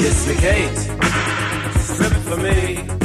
kiss me, Kate. Strip for me.